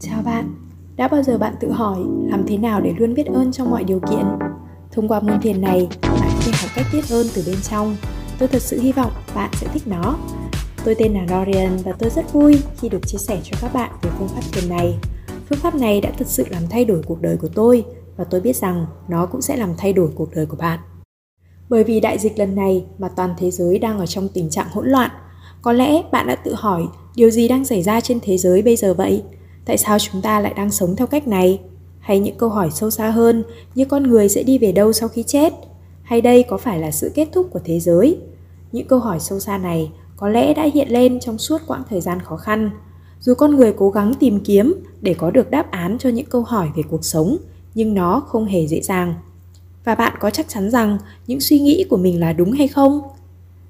Chào bạn, đã bao giờ bạn tự hỏi làm thế nào để luôn biết ơn trong mọi điều kiện? Thông qua môn thiền này, bạn có thể học cách biết ơn từ bên trong. Tôi thật sự hy vọng bạn sẽ thích nó. Tôi tên là Dorian và tôi rất vui khi được chia sẻ cho các bạn về phương pháp thiền này. Phương pháp này đã thực sự làm thay đổi cuộc đời của tôi và tôi biết rằng nó cũng sẽ làm thay đổi cuộc đời của bạn. Bởi vì đại dịch lần này mà toàn thế giới đang ở trong tình trạng hỗn loạn, có lẽ bạn đã tự hỏi điều gì đang xảy ra trên thế giới bây giờ vậy? Tại sao chúng ta lại đang sống theo cách này? Hay những câu hỏi sâu xa hơn như con người sẽ đi về đâu sau khi chết? Hay đây có phải là sự kết thúc của thế giới? Những câu hỏi sâu xa này có lẽ đã hiện lên trong suốt quãng thời gian khó khăn. Dù con người cố gắng tìm kiếm để có được đáp án cho những câu hỏi về cuộc sống, nhưng nó không hề dễ dàng. Và bạn có chắc chắn rằng những suy nghĩ của mình là đúng hay không?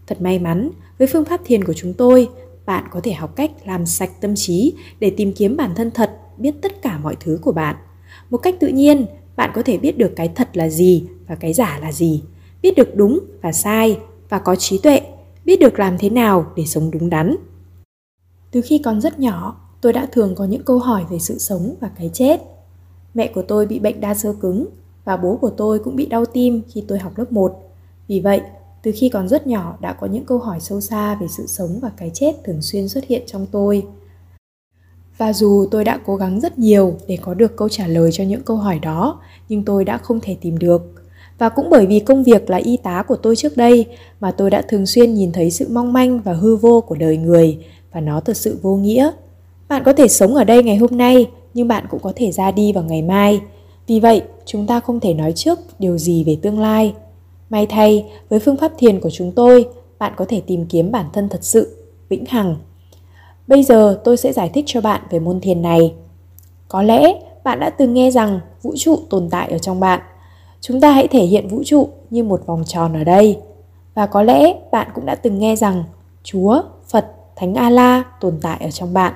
Thật may mắn, với phương pháp thiền của chúng tôi, bạn có thể học cách làm sạch tâm trí để tìm kiếm bản thân thật, biết tất cả mọi thứ của bạn. Một cách tự nhiên, bạn có thể biết được cái thật là gì và cái giả là gì, biết được đúng và sai và có trí tuệ, biết được làm thế nào để sống đúng đắn. Từ khi còn rất nhỏ, tôi đã thường có những câu hỏi về sự sống và cái chết. Mẹ của tôi bị bệnh đa sơ cứng và bố của tôi cũng bị đau tim khi tôi học lớp 1. Vì vậy, từ khi còn rất nhỏ đã có những câu hỏi sâu xa về sự sống và cái chết thường xuyên xuất hiện trong tôi. Và dù tôi đã cố gắng rất nhiều để có được câu trả lời cho những câu hỏi đó, nhưng tôi đã không thể tìm được. Và cũng bởi vì công việc là y tá của tôi trước đây mà tôi đã thường xuyên nhìn thấy sự mong manh và hư vô của đời người và nó thật sự vô nghĩa. Bạn có thể sống ở đây ngày hôm nay, nhưng bạn cũng có thể ra đi vào ngày mai. Vì vậy, chúng ta không thể nói trước điều gì về tương lai. May thay, với phương pháp thiền của chúng tôi, bạn có thể tìm kiếm bản thân thật sự, vĩnh hằng. Bây giờ tôi sẽ giải thích cho bạn về môn thiền này. Có lẽ bạn đã từng nghe rằng vũ trụ tồn tại ở trong bạn. Chúng ta hãy thể hiện vũ trụ như một vòng tròn ở đây. Và có lẽ bạn cũng đã từng nghe rằng Chúa, Phật, Thánh A-la tồn tại ở trong bạn.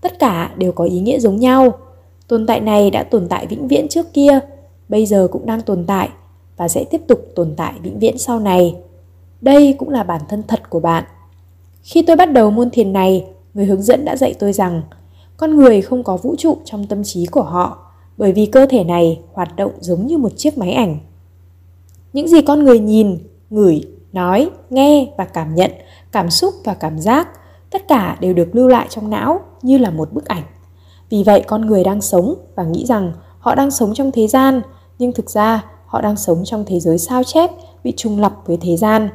Tất cả đều có ý nghĩa giống nhau. Tồn tại này đã tồn tại vĩnh viễn trước kia, bây giờ cũng đang tồn tại và sẽ tiếp tục tồn tại vĩnh viễn sau này. Đây cũng là bản thân thật của bạn. Khi tôi bắt đầu môn thiền này, người hướng dẫn đã dạy tôi rằng con người không có vũ trụ trong tâm trí của họ bởi vì cơ thể này hoạt động giống như một chiếc máy ảnh. Những gì con người nhìn, ngửi, nói, nghe và cảm nhận, cảm xúc và cảm giác, tất cả đều được lưu lại trong não như là một bức ảnh. Vì vậy con người đang sống và nghĩ rằng họ đang sống trong thế gian, nhưng thực ra họ đang sống trong thế giới sao chép bị trùng lập với thế gian.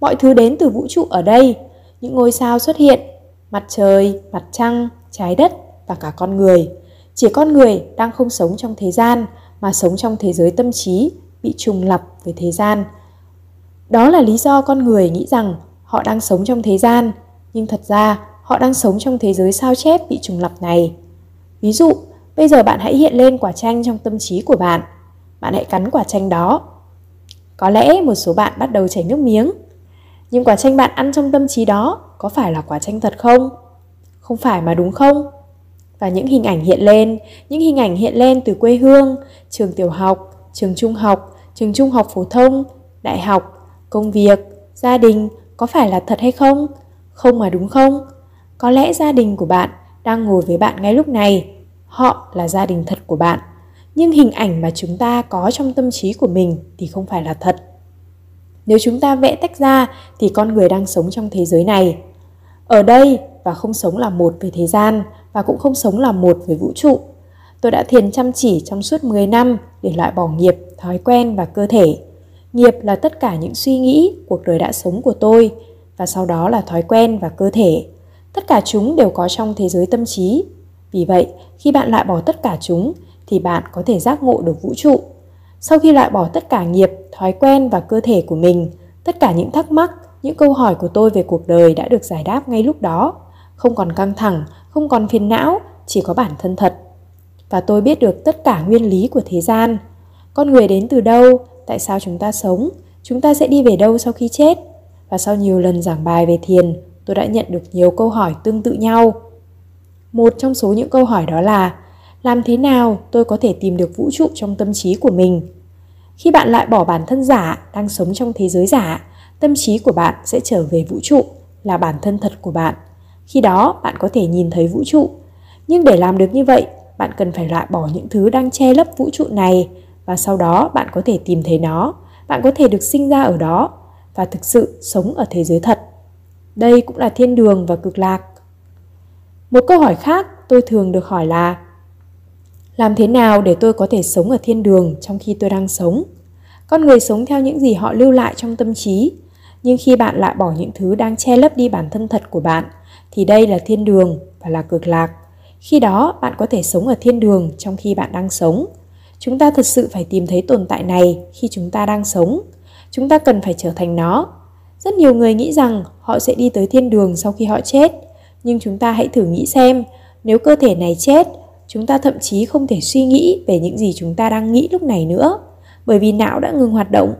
Mọi thứ đến từ vũ trụ ở đây, những ngôi sao xuất hiện, mặt trời, mặt trăng, trái đất và cả con người. Chỉ con người đang không sống trong thế gian mà sống trong thế giới tâm trí bị trùng lập với thế gian. Đó là lý do con người nghĩ rằng họ đang sống trong thế gian, nhưng thật ra họ đang sống trong thế giới sao chép bị trùng lập này. Ví dụ, bây giờ bạn hãy hiện lên quả chanh trong tâm trí của bạn – bạn hãy cắn quả chanh đó. Có lẽ một số bạn bắt đầu chảy nước miếng. Nhưng quả chanh bạn ăn trong tâm trí đó có phải là quả chanh thật không? Không phải mà đúng không? Và những hình ảnh hiện lên, những hình ảnh hiện lên từ quê hương, trường tiểu học, trường trung học, trường trung học phổ thông, đại học, công việc, gia đình có phải là thật hay không? Không mà đúng không? Có lẽ gia đình của bạn đang ngồi với bạn ngay lúc này. Họ là gia đình thật của bạn nhưng hình ảnh mà chúng ta có trong tâm trí của mình thì không phải là thật. Nếu chúng ta vẽ tách ra thì con người đang sống trong thế giới này. Ở đây và không sống là một về thế gian và cũng không sống là một với vũ trụ. Tôi đã thiền chăm chỉ trong suốt 10 năm để loại bỏ nghiệp, thói quen và cơ thể. Nghiệp là tất cả những suy nghĩ cuộc đời đã sống của tôi và sau đó là thói quen và cơ thể. Tất cả chúng đều có trong thế giới tâm trí. Vì vậy, khi bạn loại bỏ tất cả chúng thì bạn có thể giác ngộ được vũ trụ. Sau khi loại bỏ tất cả nghiệp, thói quen và cơ thể của mình, tất cả những thắc mắc, những câu hỏi của tôi về cuộc đời đã được giải đáp ngay lúc đó. Không còn căng thẳng, không còn phiền não, chỉ có bản thân thật. Và tôi biết được tất cả nguyên lý của thế gian. Con người đến từ đâu, tại sao chúng ta sống, chúng ta sẽ đi về đâu sau khi chết. Và sau nhiều lần giảng bài về thiền, tôi đã nhận được nhiều câu hỏi tương tự nhau. Một trong số những câu hỏi đó là làm thế nào tôi có thể tìm được vũ trụ trong tâm trí của mình khi bạn loại bỏ bản thân giả đang sống trong thế giới giả tâm trí của bạn sẽ trở về vũ trụ là bản thân thật của bạn khi đó bạn có thể nhìn thấy vũ trụ Nhưng để làm được như vậy, bạn cần phải loại bỏ những thứ đang che lấp vũ trụ này và sau đó bạn có thể tìm thấy nó, bạn có thể được sinh ra ở đó và thực sự sống ở thế giới thật. Đây cũng là thiên đường và cực lạc. Một câu hỏi khác tôi thường được hỏi là làm thế nào để tôi có thể sống ở thiên đường trong khi tôi đang sống? Con người sống theo những gì họ lưu lại trong tâm trí, nhưng khi bạn lại bỏ những thứ đang che lấp đi bản thân thật của bạn thì đây là thiên đường và là cực lạc. Khi đó bạn có thể sống ở thiên đường trong khi bạn đang sống. Chúng ta thật sự phải tìm thấy tồn tại này khi chúng ta đang sống. Chúng ta cần phải trở thành nó. Rất nhiều người nghĩ rằng họ sẽ đi tới thiên đường sau khi họ chết, nhưng chúng ta hãy thử nghĩ xem, nếu cơ thể này chết, chúng ta thậm chí không thể suy nghĩ về những gì chúng ta đang nghĩ lúc này nữa, bởi vì não đã ngừng hoạt động.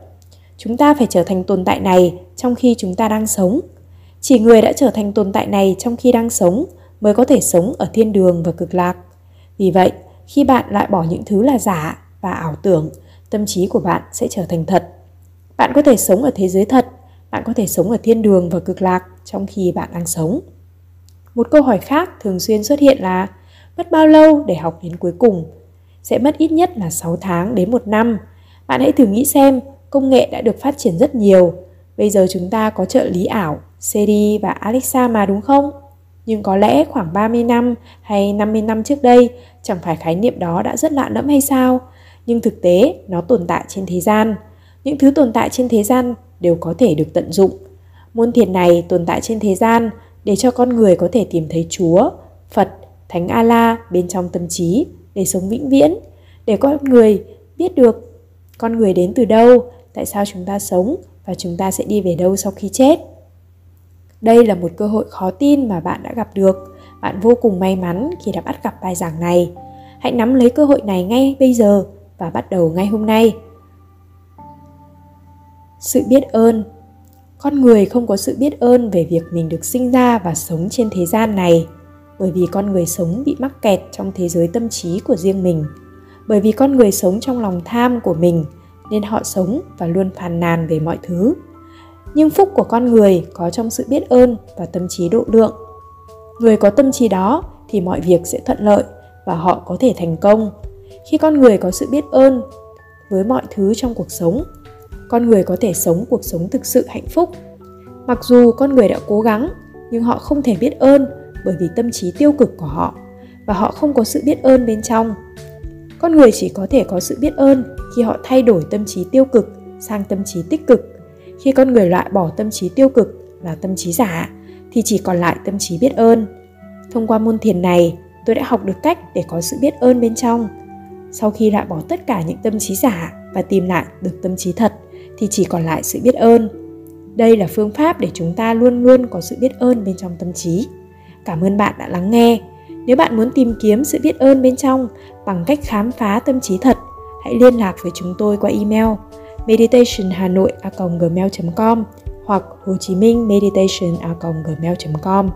Chúng ta phải trở thành tồn tại này trong khi chúng ta đang sống. Chỉ người đã trở thành tồn tại này trong khi đang sống mới có thể sống ở thiên đường và cực lạc. Vì vậy, khi bạn loại bỏ những thứ là giả và ảo tưởng, tâm trí của bạn sẽ trở thành thật. Bạn có thể sống ở thế giới thật, bạn có thể sống ở thiên đường và cực lạc trong khi bạn đang sống. Một câu hỏi khác thường xuyên xuất hiện là mất bao lâu để học đến cuối cùng? Sẽ mất ít nhất là 6 tháng đến 1 năm. Bạn hãy thử nghĩ xem, công nghệ đã được phát triển rất nhiều. Bây giờ chúng ta có trợ lý ảo, Siri và Alexa mà đúng không? Nhưng có lẽ khoảng 30 năm hay 50 năm trước đây, chẳng phải khái niệm đó đã rất lạ lẫm hay sao? Nhưng thực tế, nó tồn tại trên thế gian. Những thứ tồn tại trên thế gian đều có thể được tận dụng. Môn thiền này tồn tại trên thế gian để cho con người có thể tìm thấy Chúa, Phật, Thánh A-la bên trong tâm trí để sống vĩnh viễn, để con người biết được con người đến từ đâu, tại sao chúng ta sống và chúng ta sẽ đi về đâu sau khi chết. Đây là một cơ hội khó tin mà bạn đã gặp được. Bạn vô cùng may mắn khi đã bắt gặp bài giảng này. Hãy nắm lấy cơ hội này ngay bây giờ và bắt đầu ngay hôm nay. Sự biết ơn Con người không có sự biết ơn về việc mình được sinh ra và sống trên thế gian này bởi vì con người sống bị mắc kẹt trong thế giới tâm trí của riêng mình. Bởi vì con người sống trong lòng tham của mình, nên họ sống và luôn phàn nàn về mọi thứ. Nhưng phúc của con người có trong sự biết ơn và tâm trí độ lượng. Người có tâm trí đó thì mọi việc sẽ thuận lợi và họ có thể thành công. Khi con người có sự biết ơn với mọi thứ trong cuộc sống, con người có thể sống cuộc sống thực sự hạnh phúc. Mặc dù con người đã cố gắng, nhưng họ không thể biết ơn bởi vì tâm trí tiêu cực của họ và họ không có sự biết ơn bên trong. Con người chỉ có thể có sự biết ơn khi họ thay đổi tâm trí tiêu cực sang tâm trí tích cực. Khi con người loại bỏ tâm trí tiêu cực là tâm trí giả, thì chỉ còn lại tâm trí biết ơn. Thông qua môn thiền này, tôi đã học được cách để có sự biết ơn bên trong. Sau khi loại bỏ tất cả những tâm trí giả và tìm lại được tâm trí thật, thì chỉ còn lại sự biết ơn. Đây là phương pháp để chúng ta luôn luôn có sự biết ơn bên trong tâm trí cảm ơn bạn đã lắng nghe. Nếu bạn muốn tìm kiếm sự biết ơn bên trong bằng cách khám phá tâm trí thật, hãy liên lạc với chúng tôi qua email meditationhanoi.gmail.com hoặc hồ chí minh meditation.gmail.com